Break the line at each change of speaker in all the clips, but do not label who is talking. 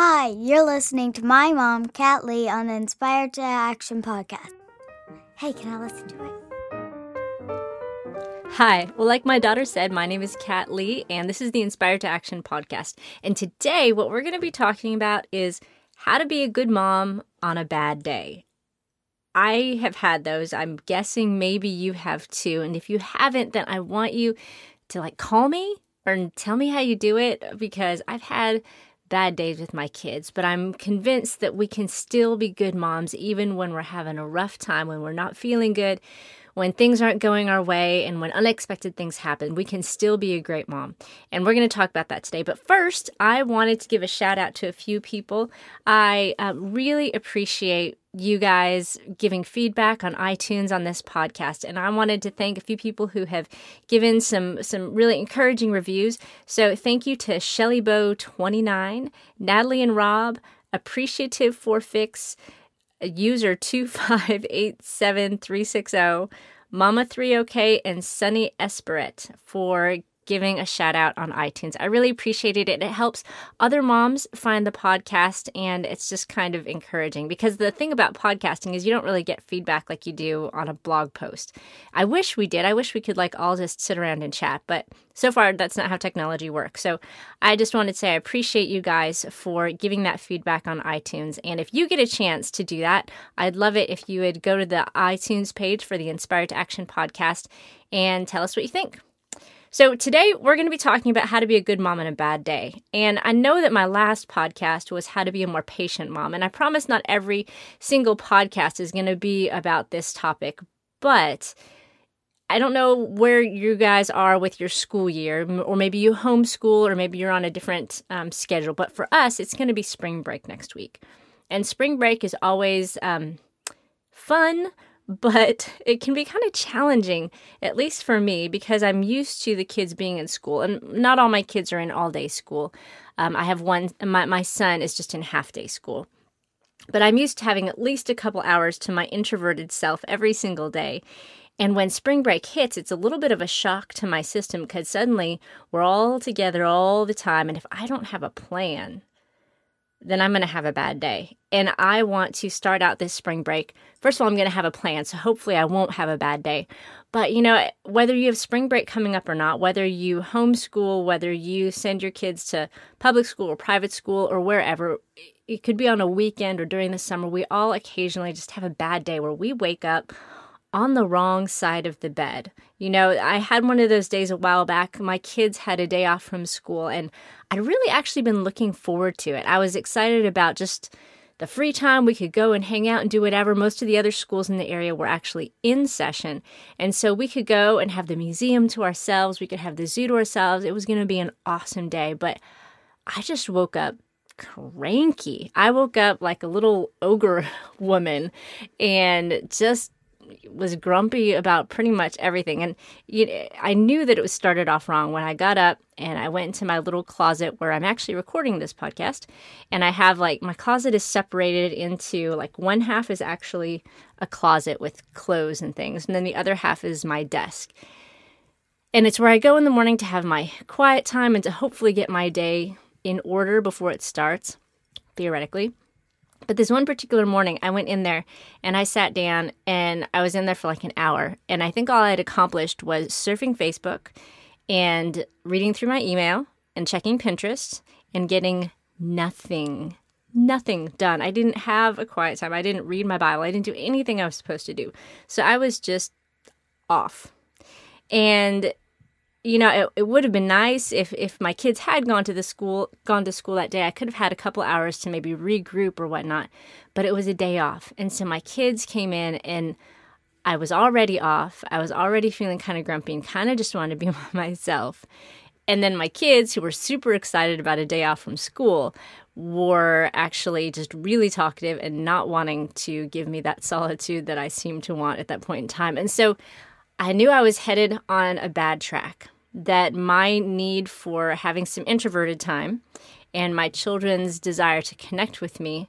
Hi, you're listening to my mom, Kat Lee, on the Inspired to Action podcast. Hey, can I listen to it?
Hi. Well, like my daughter said, my name is Kat Lee, and this is the Inspired to Action podcast. And today, what we're going to be talking about is how to be a good mom on a bad day. I have had those. I'm guessing maybe you have too. And if you haven't, then I want you to like call me or tell me how you do it because I've had bad days with my kids, but I'm convinced that we can still be good moms even when we're having a rough time, when we're not feeling good, when things aren't going our way, and when unexpected things happen. We can still be a great mom. And we're going to talk about that today. But first, I wanted to give a shout out to a few people. I uh, really appreciate you guys giving feedback on iTunes on this podcast. And I wanted to thank a few people who have given some some really encouraging reviews. So thank you to Shelly Bow 29, Natalie and Rob, Appreciative for Fix, user 2587360, Mama 3OK, and Sunny Esperet for giving a shout out on iTunes. I really appreciated it. It helps other moms find the podcast and it's just kind of encouraging because the thing about podcasting is you don't really get feedback like you do on a blog post. I wish we did. I wish we could like all just sit around and chat, but so far that's not how technology works. So I just wanted to say I appreciate you guys for giving that feedback on iTunes. And if you get a chance to do that, I'd love it if you would go to the iTunes page for the Inspired to Action podcast and tell us what you think. So, today we're going to be talking about how to be a good mom on a bad day. And I know that my last podcast was how to be a more patient mom. And I promise not every single podcast is going to be about this topic, but I don't know where you guys are with your school year, or maybe you homeschool, or maybe you're on a different um, schedule. But for us, it's going to be spring break next week. And spring break is always um, fun, but it can be kind of challenging, at least for me, because I'm used to the kids being in school, and not all my kids are in all day school. Um, I have one, my, my son is just in half day school. But I'm used to having at least a couple hours to my introverted self every single day. And when spring break hits, it's a little bit of a shock to my system because suddenly we're all together all the time. And if I don't have a plan, then I'm going to have a bad day. And I want to start out this spring break. First of all, I'm going to have a plan. So hopefully I won't have a bad day. But, you know, whether you have spring break coming up or not, whether you homeschool, whether you send your kids to public school or private school or wherever, it could be on a weekend or during the summer, we all occasionally just have a bad day where we wake up on the wrong side of the bed. You know, I had one of those days a while back. My kids had a day off from school, and I'd really actually been looking forward to it. I was excited about just the free time we could go and hang out and do whatever. Most of the other schools in the area were actually in session. And so we could go and have the museum to ourselves. We could have the zoo to ourselves. It was going to be an awesome day. But I just woke up cranky. I woke up like a little ogre woman and just was grumpy about pretty much everything. And you I knew that it was started off wrong when I got up and I went into my little closet where I'm actually recording this podcast. And I have like my closet is separated into like one half is actually a closet with clothes and things, and then the other half is my desk. And it's where I go in the morning to have my quiet time and to hopefully get my day in order before it starts, theoretically. But this one particular morning, I went in there and I sat down and I was in there for like an hour. And I think all I had accomplished was surfing Facebook and reading through my email and checking Pinterest and getting nothing, nothing done. I didn't have a quiet time. I didn't read my Bible. I didn't do anything I was supposed to do. So I was just off. And you know, it, it would have been nice if if my kids had gone to the school gone to school that day. I could have had a couple hours to maybe regroup or whatnot, but it was a day off, and so my kids came in and. I was already off. I was already feeling kind of grumpy and kind of just wanted to be myself. And then my kids, who were super excited about a day off from school, were actually just really talkative and not wanting to give me that solitude that I seemed to want at that point in time. And so I knew I was headed on a bad track, that my need for having some introverted time and my children's desire to connect with me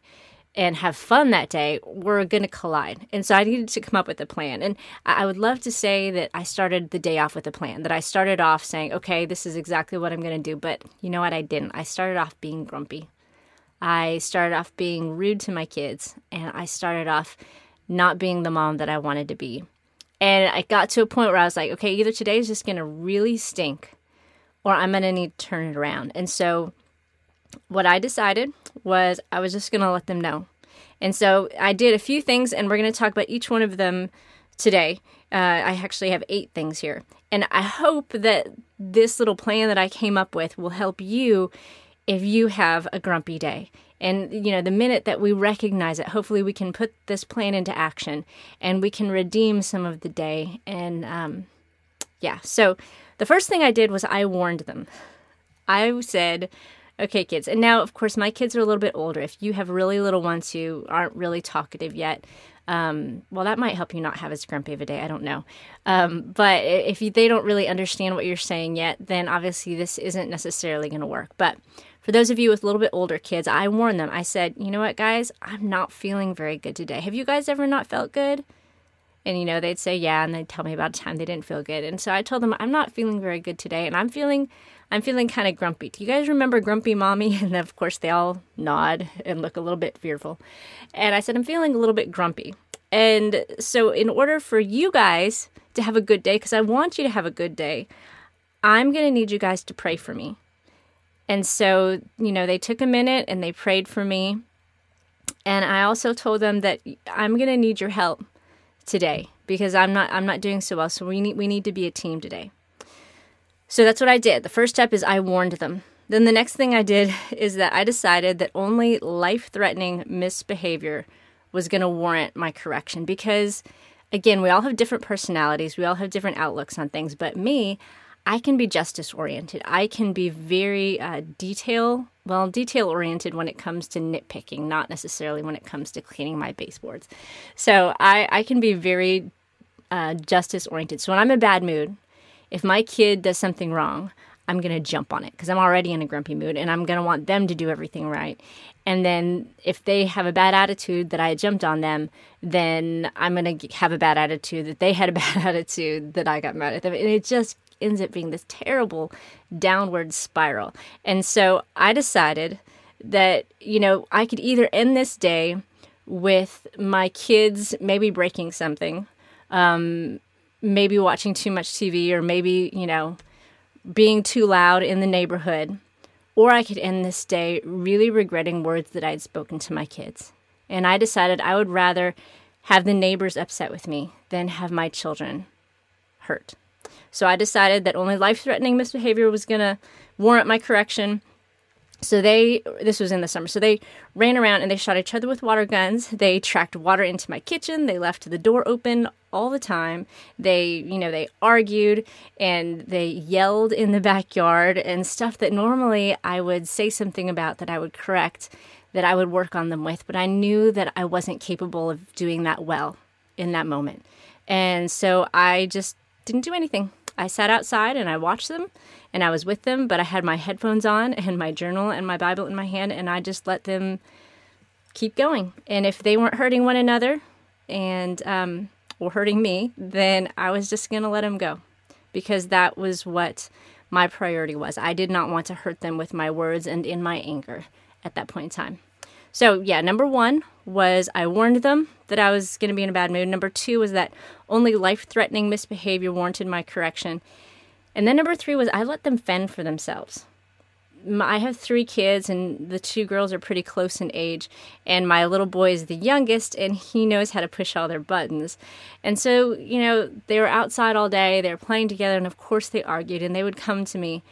and have fun that day were going to collide. And so I needed to come up with a plan. And I would love to say that I started the day off with a plan, that I started off saying, okay, this is exactly what I'm going to do. But you know what? I didn't. I started off being grumpy. I started off being rude to my kids, and I started off not being the mom that I wanted to be. And I got to a point where I was like, okay, either today is just going to really stink or I'm going to need to turn it around. And so what I decided was I was just going to let them know. And so I did a few things, and we're going to talk about each one of them today. Uh, I actually have eight things here. And I hope that this little plan that I came up with will help you if you have a grumpy day. And, you know, the minute that we recognize it, hopefully we can put this plan into action and we can redeem some of the day. And, um, yeah. So the first thing I did was I warned them. I said, okay, kids. And now, of course, my kids are a little bit older. If you have really little ones who aren't really talkative yet, um, well, that might help you not have as grumpy of a day. I don't know. Um, but if you, they don't really understand what you're saying yet, then obviously this isn't necessarily going to work. But for those of you with a little bit older kids, I warned them. I said, you know what, guys, I'm not feeling very good today. Have you guys ever not felt good? And, you know, they'd say, yeah, and they'd tell me about a time they didn't feel good. And so I told them, I'm not feeling very good today, and I'm feeling, I'm feeling kind of grumpy. Do you guys remember Grumpy Mommy? And of course, they all nod and look a little bit fearful. And I said, I'm feeling a little bit grumpy. And so, in order for you guys to have a good day, because I want you to have a good day, I'm going to need you guys to pray for me. And so, you know, they took a minute and they prayed for me. And I also told them that I'm going to need your help today because I'm not I'm not doing so well. So we need we need to be a team today. So that's what I did. The first step is I warned them. Then the next thing I did is that I decided that only life-threatening misbehavior was going to warrant my correction because again, we all have different personalities, we all have different outlooks on things, but me, I can be justice oriented. I can be very uh, detail, well, detail oriented when it comes to nitpicking, not necessarily when it comes to cleaning my baseboards. So I, I can be very uh, justice oriented. So when I'm in a bad mood, if my kid does something wrong, I'm going to jump on it because I'm already in a grumpy mood and I'm going to want them to do everything right. And then if they have a bad attitude that I jumped on them, then I'm going to have a bad attitude that they had a bad attitude that I got mad at them. And it just ends up being this terrible downward spiral. And so I decided that, you know, I could either end this day with my kids maybe breaking something, um, maybe watching too much TV, or maybe, you know, being too loud in the neighborhood. Or I could end this day really regretting words that I'd spoken to my kids. And I decided I would rather have the neighbors upset with me than have my children hurt. So I decided that only life threatening misbehavior was going to warrant my correction. So they, this was in the summer, so they ran around and they shot each other with water guns. They tracked water into my kitchen. They left the door open all the time. They, you know, they argued and they yelled in the backyard and stuff that normally I would say something about that I would correct, that I would work on them with. But I knew that I wasn't capable of doing that well in that moment. And so I just didn't do anything. I sat outside and I watched them and I was with them, but I had my headphones on and my journal and my Bible in my hand and I just let them keep going. And if they weren't hurting one another and um, or hurting me, then I was just going to let them go because that was what my priority was. I did not want to hurt them with my words and in my anger at that point in time. So, yeah, number one was I warned them that I was going to be in a bad mood. Number two was that only life threatening misbehavior warranted my correction. And then number three was I let them fend for themselves. I have three kids, and the two girls are pretty close in age. And my little boy is the youngest, and he knows how to push all their buttons. And so, you know, they were outside all day, they were playing together, and of course they argued, and they would come to me.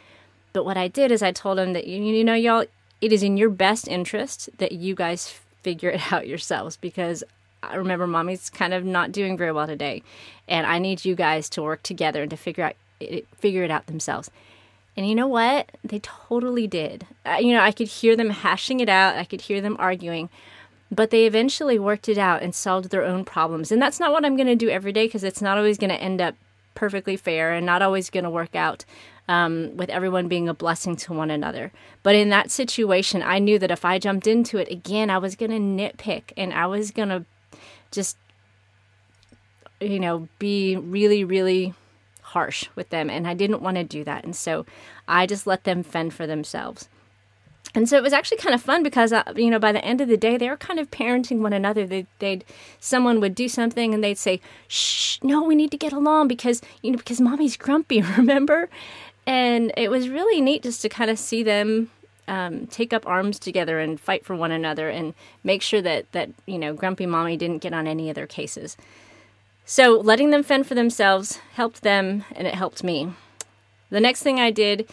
But what I did is I told them that, you, you know, y'all, it is in your best interest that you guys figure it out yourselves because I remember mommy's kind of not doing very well today and I need you guys to work together and to figure out it, figure it out themselves. And you know what? They totally did. You know, I could hear them hashing it out. I could hear them arguing, but they eventually worked it out and solved their own problems. And that's not what I'm going to do every day because it's not always going to end up perfectly fair and not always going to work out um, with everyone being a blessing to one another. But in that situation, I knew that if I jumped into it again, I was going to nitpick and I was going to just, you know, be really, really harsh with them. And I didn't want to do that. And so I just let them fend for themselves. and so it was actually kind of fun because uh, you know by the end of the day they were kind of parenting one another they, they'd someone would do something and they'd say shh no we need to get along because you know because mommy's grumpy remember and it was really neat just to kind of see them um, take up arms together and fight for one another and make sure that that you know grumpy mommy didn't get on any of their cases so letting them fend for themselves helped them and it helped me the next thing i did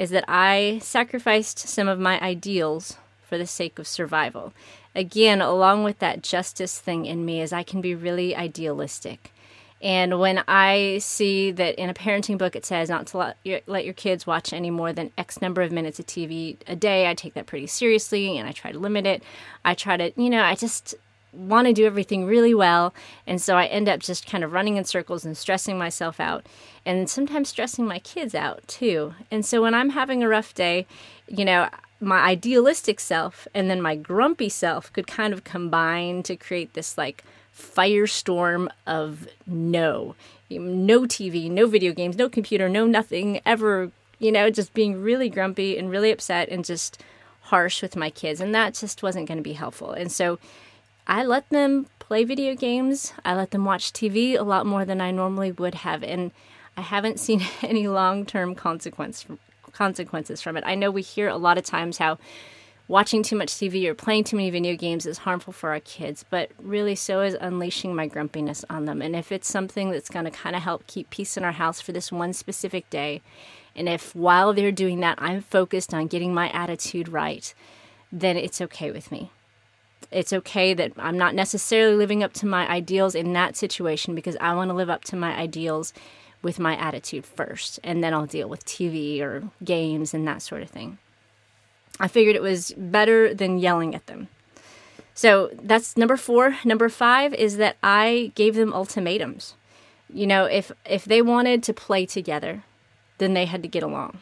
is that I sacrificed some of my ideals for the sake of survival. Again, along with that justice thing in me, is I can be really idealistic. And when I see that in a parenting book it says not to let your, let your kids watch any more than X number of minutes of TV a day, I take that pretty seriously and I try to limit it. I try to, you know, I just want to do everything really well. And so I end up just kind of running in circles and stressing myself out and sometimes stressing my kids out too. And so when I'm having a rough day, you know, my idealistic self and then my grumpy self could kind of combine to create this like firestorm of no. No TV, no video games, no computer, no nothing ever, you know, just being really grumpy and really upset and just harsh with my kids. And that just wasn't going to be helpful. And so I let them play video games. I let them watch TV a lot more than I normally would have. And I haven't seen any long term consequence, consequences from it. I know we hear a lot of times how watching too much TV or playing too many video games is harmful for our kids, but really so is unleashing my grumpiness on them. And if it's something that's going to kind of help keep peace in our house for this one specific day, and if while they're doing that, I'm focused on getting my attitude right, then it's okay with me. It's okay that I'm not necessarily living up to my ideals in that situation because I want to live up to my ideals with my attitude first, and then I'll deal with TV or games and that sort of thing. I figured it was better than yelling at them. So that's number four. Number five is that I gave them ultimatums. You know, if if they wanted to play together, then they had to get along.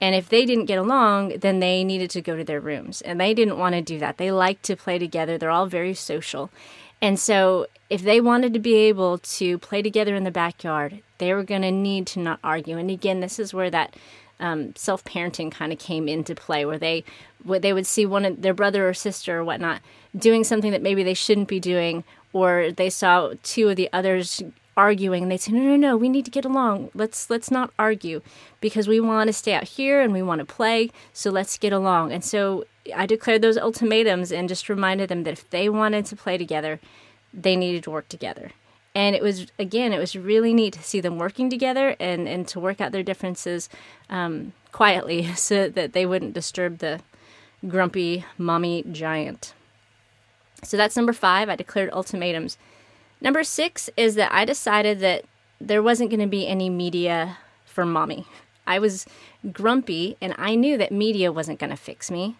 And if they didn't get along, then they needed to go to their rooms. And they didn't want to do that. They like to play together. They're all very social. And so, if they wanted to be able to play together in the backyard, they were going to need to not argue. And again, this is where that um, self parenting kind of came into play, where they where they would see one of their brother or sister or whatnot doing something that maybe they shouldn't be doing, or they saw two of the others arguing. And they'd say no no no we need to get along. Let's let's not argue because we want to stay out here and we want to play. So let's get along. And so I declared those ultimatums and just reminded them that if they wanted to play together, they needed to work together. And it was, again, it was really neat to see them working together and, and to work out their differences um, quietly so that they wouldn't disturb the grumpy mommy giant. So that's number five. I declared ultimatums. Number six is that I decided that there wasn't going to be any media for mommy. I was grumpy and I knew that media wasn't going to fix me.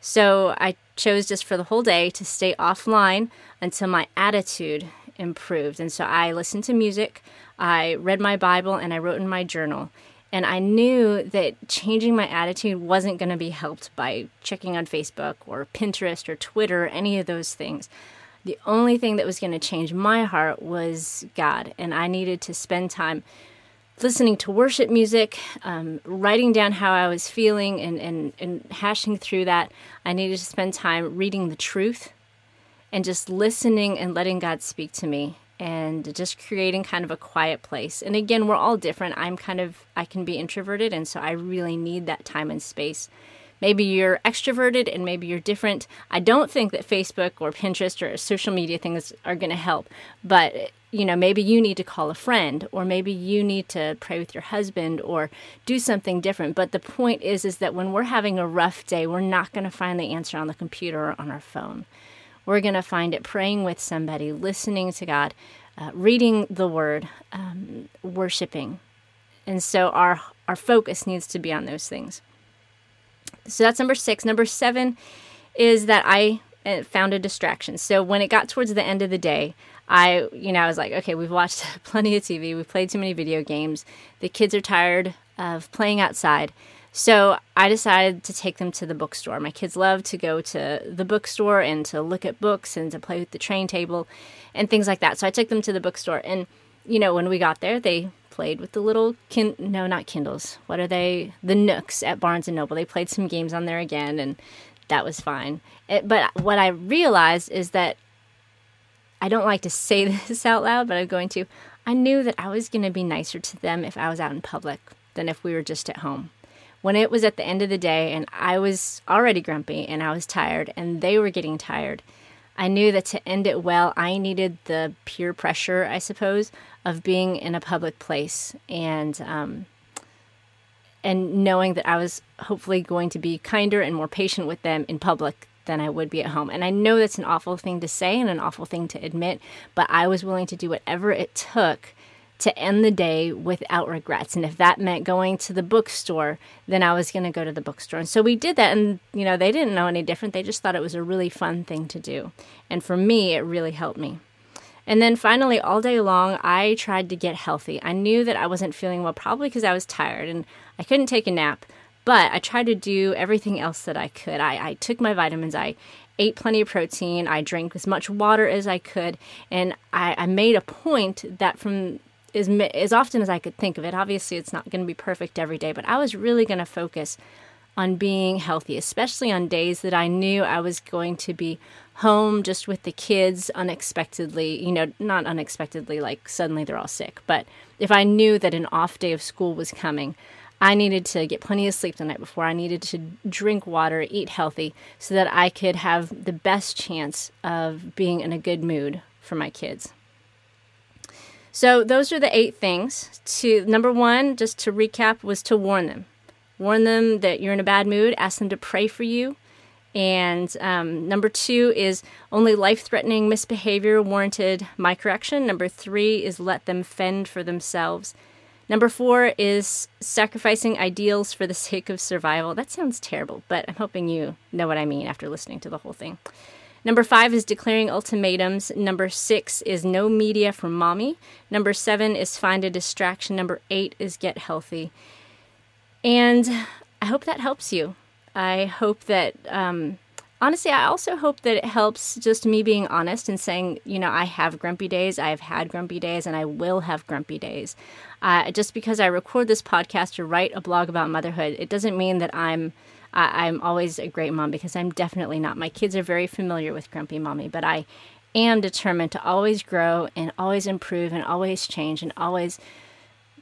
So I chose just for the whole day to stay offline until my attitude improved. And so I listened to music, I read my Bible, and I wrote in my journal. And I knew that changing my attitude wasn't going to be helped by checking on Facebook or Pinterest or Twitter or any of those things. The only thing that was going to change my heart was God. And I needed to spend time listening to worship music, um, writing down how I was feeling, and, and, and hashing through that. I needed to spend time reading the truth and just listening and letting God speak to me and just creating kind of a quiet place. And again, we're all different. I'm kind of, I can be introverted, and so I really need that time and space. Maybe you're extroverted and maybe you're different. I don't think that Facebook or Pinterest or social media things are going to help, but you know, maybe you need to call a friend or maybe you need to pray with your husband or do something different. But the point is is that when we're having a rough day, we're not going to find the answer on the computer or on our phone. We're going to find it praying with somebody, listening to God, uh, reading the word, um, worshiping. And so our our focus needs to be on those things. So that's number 6. Number 7 is that I uh, found a distraction. So when it got towards the end of the day, I, you know, I was like, okay, we've watched plenty of TV, we've played too many video games, the kids are tired of playing outside. So I decided to take them to the bookstore. My kids love to go to the bookstore and to look at books and to play with the train table and things like that. So I took them to the bookstore. And, you know, when we got there, they played with the little kin no not kindles what are they the nooks at barnes and noble they played some games on there again and that was fine it, but what i realized is that i don't like to say this out loud but i'm going to i knew that i was going to be nicer to them if i was out in public than if we were just at home when it was at the end of the day and i was already grumpy and i was tired and they were getting tired I knew that to end it well, I needed the peer pressure, I suppose, of being in a public place and um, and knowing that I was hopefully going to be kinder and more patient with them in public than I would be at home. And I know that's an awful thing to say and an awful thing to admit, but I was willing to do whatever it took to end the day without regrets. And if that meant going to the bookstore, then I was going to go to the bookstore. And so we did that. And, you know, they didn't know any different. They just thought it was a really fun thing to do. And for me, it really helped me. And then finally, all day long, I tried to get healthy. I knew that I wasn't feeling well, probably because I was tired and I couldn't take a nap. But I tried to do everything else that I could. I, I took my vitamins. I ate plenty of protein. I drank as much water as I could. And I, I made a point that from as, as often as I could think of it. Obviously, it's not going to be perfect every day, but I was really going to focus on being healthy, especially on days that I knew I was going to be home just with the kids unexpectedly, you know, not unexpectedly, like suddenly they're all sick, but if I knew that an off day of school was coming, I needed to get plenty of sleep the night before. I needed to drink water, eat healthy, so that I could have the best chance of being in a good mood for my kids. So those are the eight things. To number one, just to recap, was to warn them. Warn them that you're in a bad mood. Ask them to pray for you. And um, number two is only life threatening misbehavior warranted my correction. Number three is let them fend for themselves. Number four is sacrificing ideals for the sake of survival. That sounds terrible, but I'm hoping you know what I mean after listening to the whole thing. Number five is declaring ultimatums. Number six is no media from mommy. Number seven is find a distraction. Number eight is get healthy. And I hope that helps you. I hope that, um, honestly, I also hope that it helps just me being honest and saying, you know, I have grumpy days, I've had grumpy days, and I will have grumpy days. Uh, just because I record this podcast or write a blog about motherhood, it doesn't mean that I'm I, I'm always a great mom because I'm definitely not. My kids are very familiar with Grumpy Mommy, but I am determined to always grow and always improve and always change and always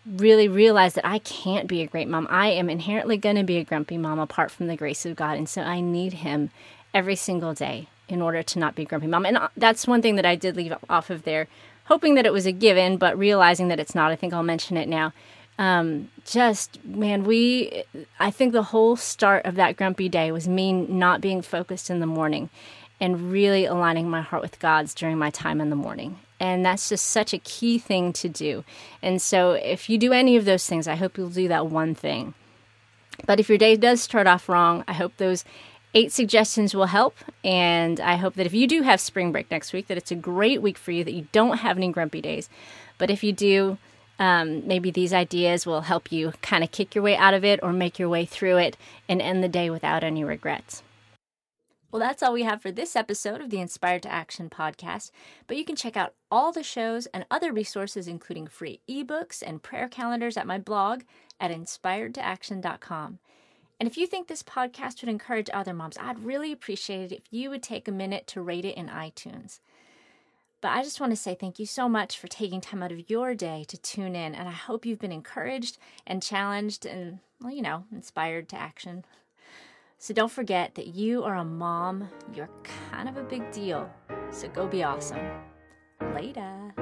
really realize that I can't be a great mom. I am inherently going to be a grumpy mom apart from the grace of God. And so I need Him every single day in order to not be grumpy mom. And uh, that's one thing that I did leave off of there, hoping that it was a given, but realizing that it's not. I think I'll mention it now um, just man, we I think the whole start of that grumpy day was me not being focused in the morning and really aligning my heart with God's during my time in the morning. And that's just such a key thing to do. And so if you do any of those things, I hope you'll do that one thing. But if your day does start off wrong, I hope those eight suggestions will help. And I hope that if you do have spring break next week, that it's a great week for you, that you don't have any grumpy days. But if you do, um, maybe these ideas will help you kind of kick your way out of it or make your way through it and end the day without any regrets. Well, that's all we have for this episode of the Inspired to Action podcast. But you can check out all the shows and other resources, including free ebooks and prayer calendars, at my blog at inspiredtoaction.com. And if you think this podcast would encourage other moms, I'd really appreciate it if you would take a minute to rate it in iTunes. But I just want to say thank you so much for taking time out of your day to tune in. And I hope you've been encouraged and challenged and, well, you know, inspired to action. So don't forget that you are a mom. You're kind of a big deal. So go be awesome. Later.